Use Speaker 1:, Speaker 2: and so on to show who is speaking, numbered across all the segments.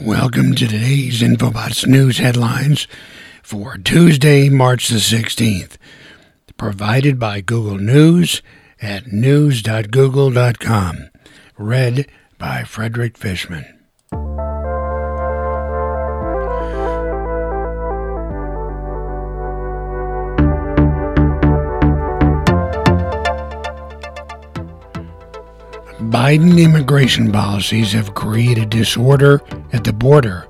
Speaker 1: Welcome to today's Infobots News headlines for Tuesday, March the 16th, provided by Google News at news.google.com. Read by Frederick Fishman. Biden immigration policies have created disorder at the border,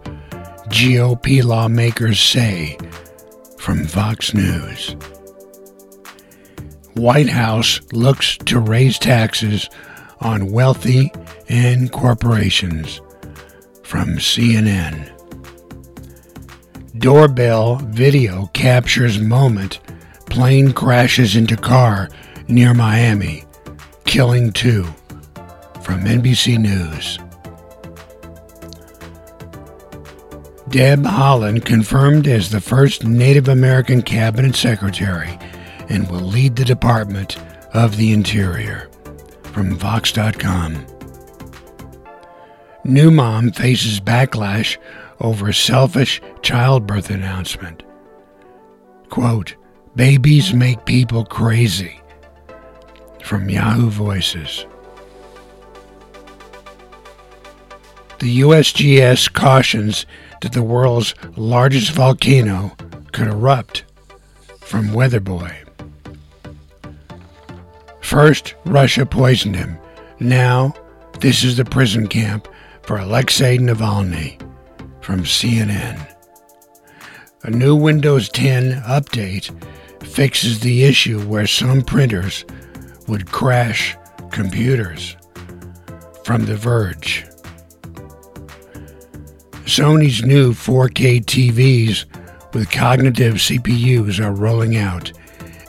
Speaker 1: GOP lawmakers say, from Fox News. White House looks to raise taxes on wealthy and corporations, from CNN. Doorbell video captures moment plane crashes into car near Miami, killing two from NBC News. Deb Haaland confirmed as the first Native American cabinet secretary and will lead the Department of the Interior. From Vox.com. New mom faces backlash over selfish childbirth announcement. Quote, babies make people crazy. From Yahoo Voices. The USGS cautions that the world's largest volcano could erupt from Weatherboy. First, Russia poisoned him. Now, this is the prison camp for Alexei Navalny from CNN. A new Windows 10 update fixes the issue where some printers would crash computers. From The Verge. Sony's new 4K TVs with cognitive CPUs are rolling out.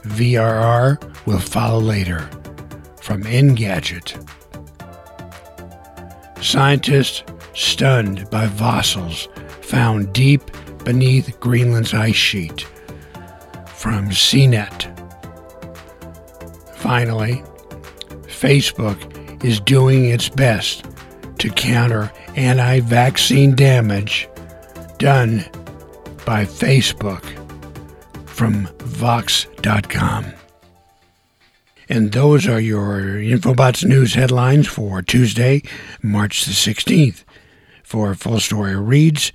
Speaker 1: VRR will follow later. From Engadget. Scientists stunned by fossils found deep beneath Greenland's ice sheet. From CNET. Finally, Facebook is doing its best to counter anti vaccine damage done by Facebook from Vox.com. And those are your Infobots news headlines for Tuesday, March the 16th. For full story reads,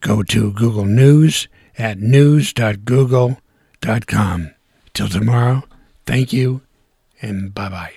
Speaker 1: go to Google News at news.google.com. Till tomorrow, thank you and bye bye.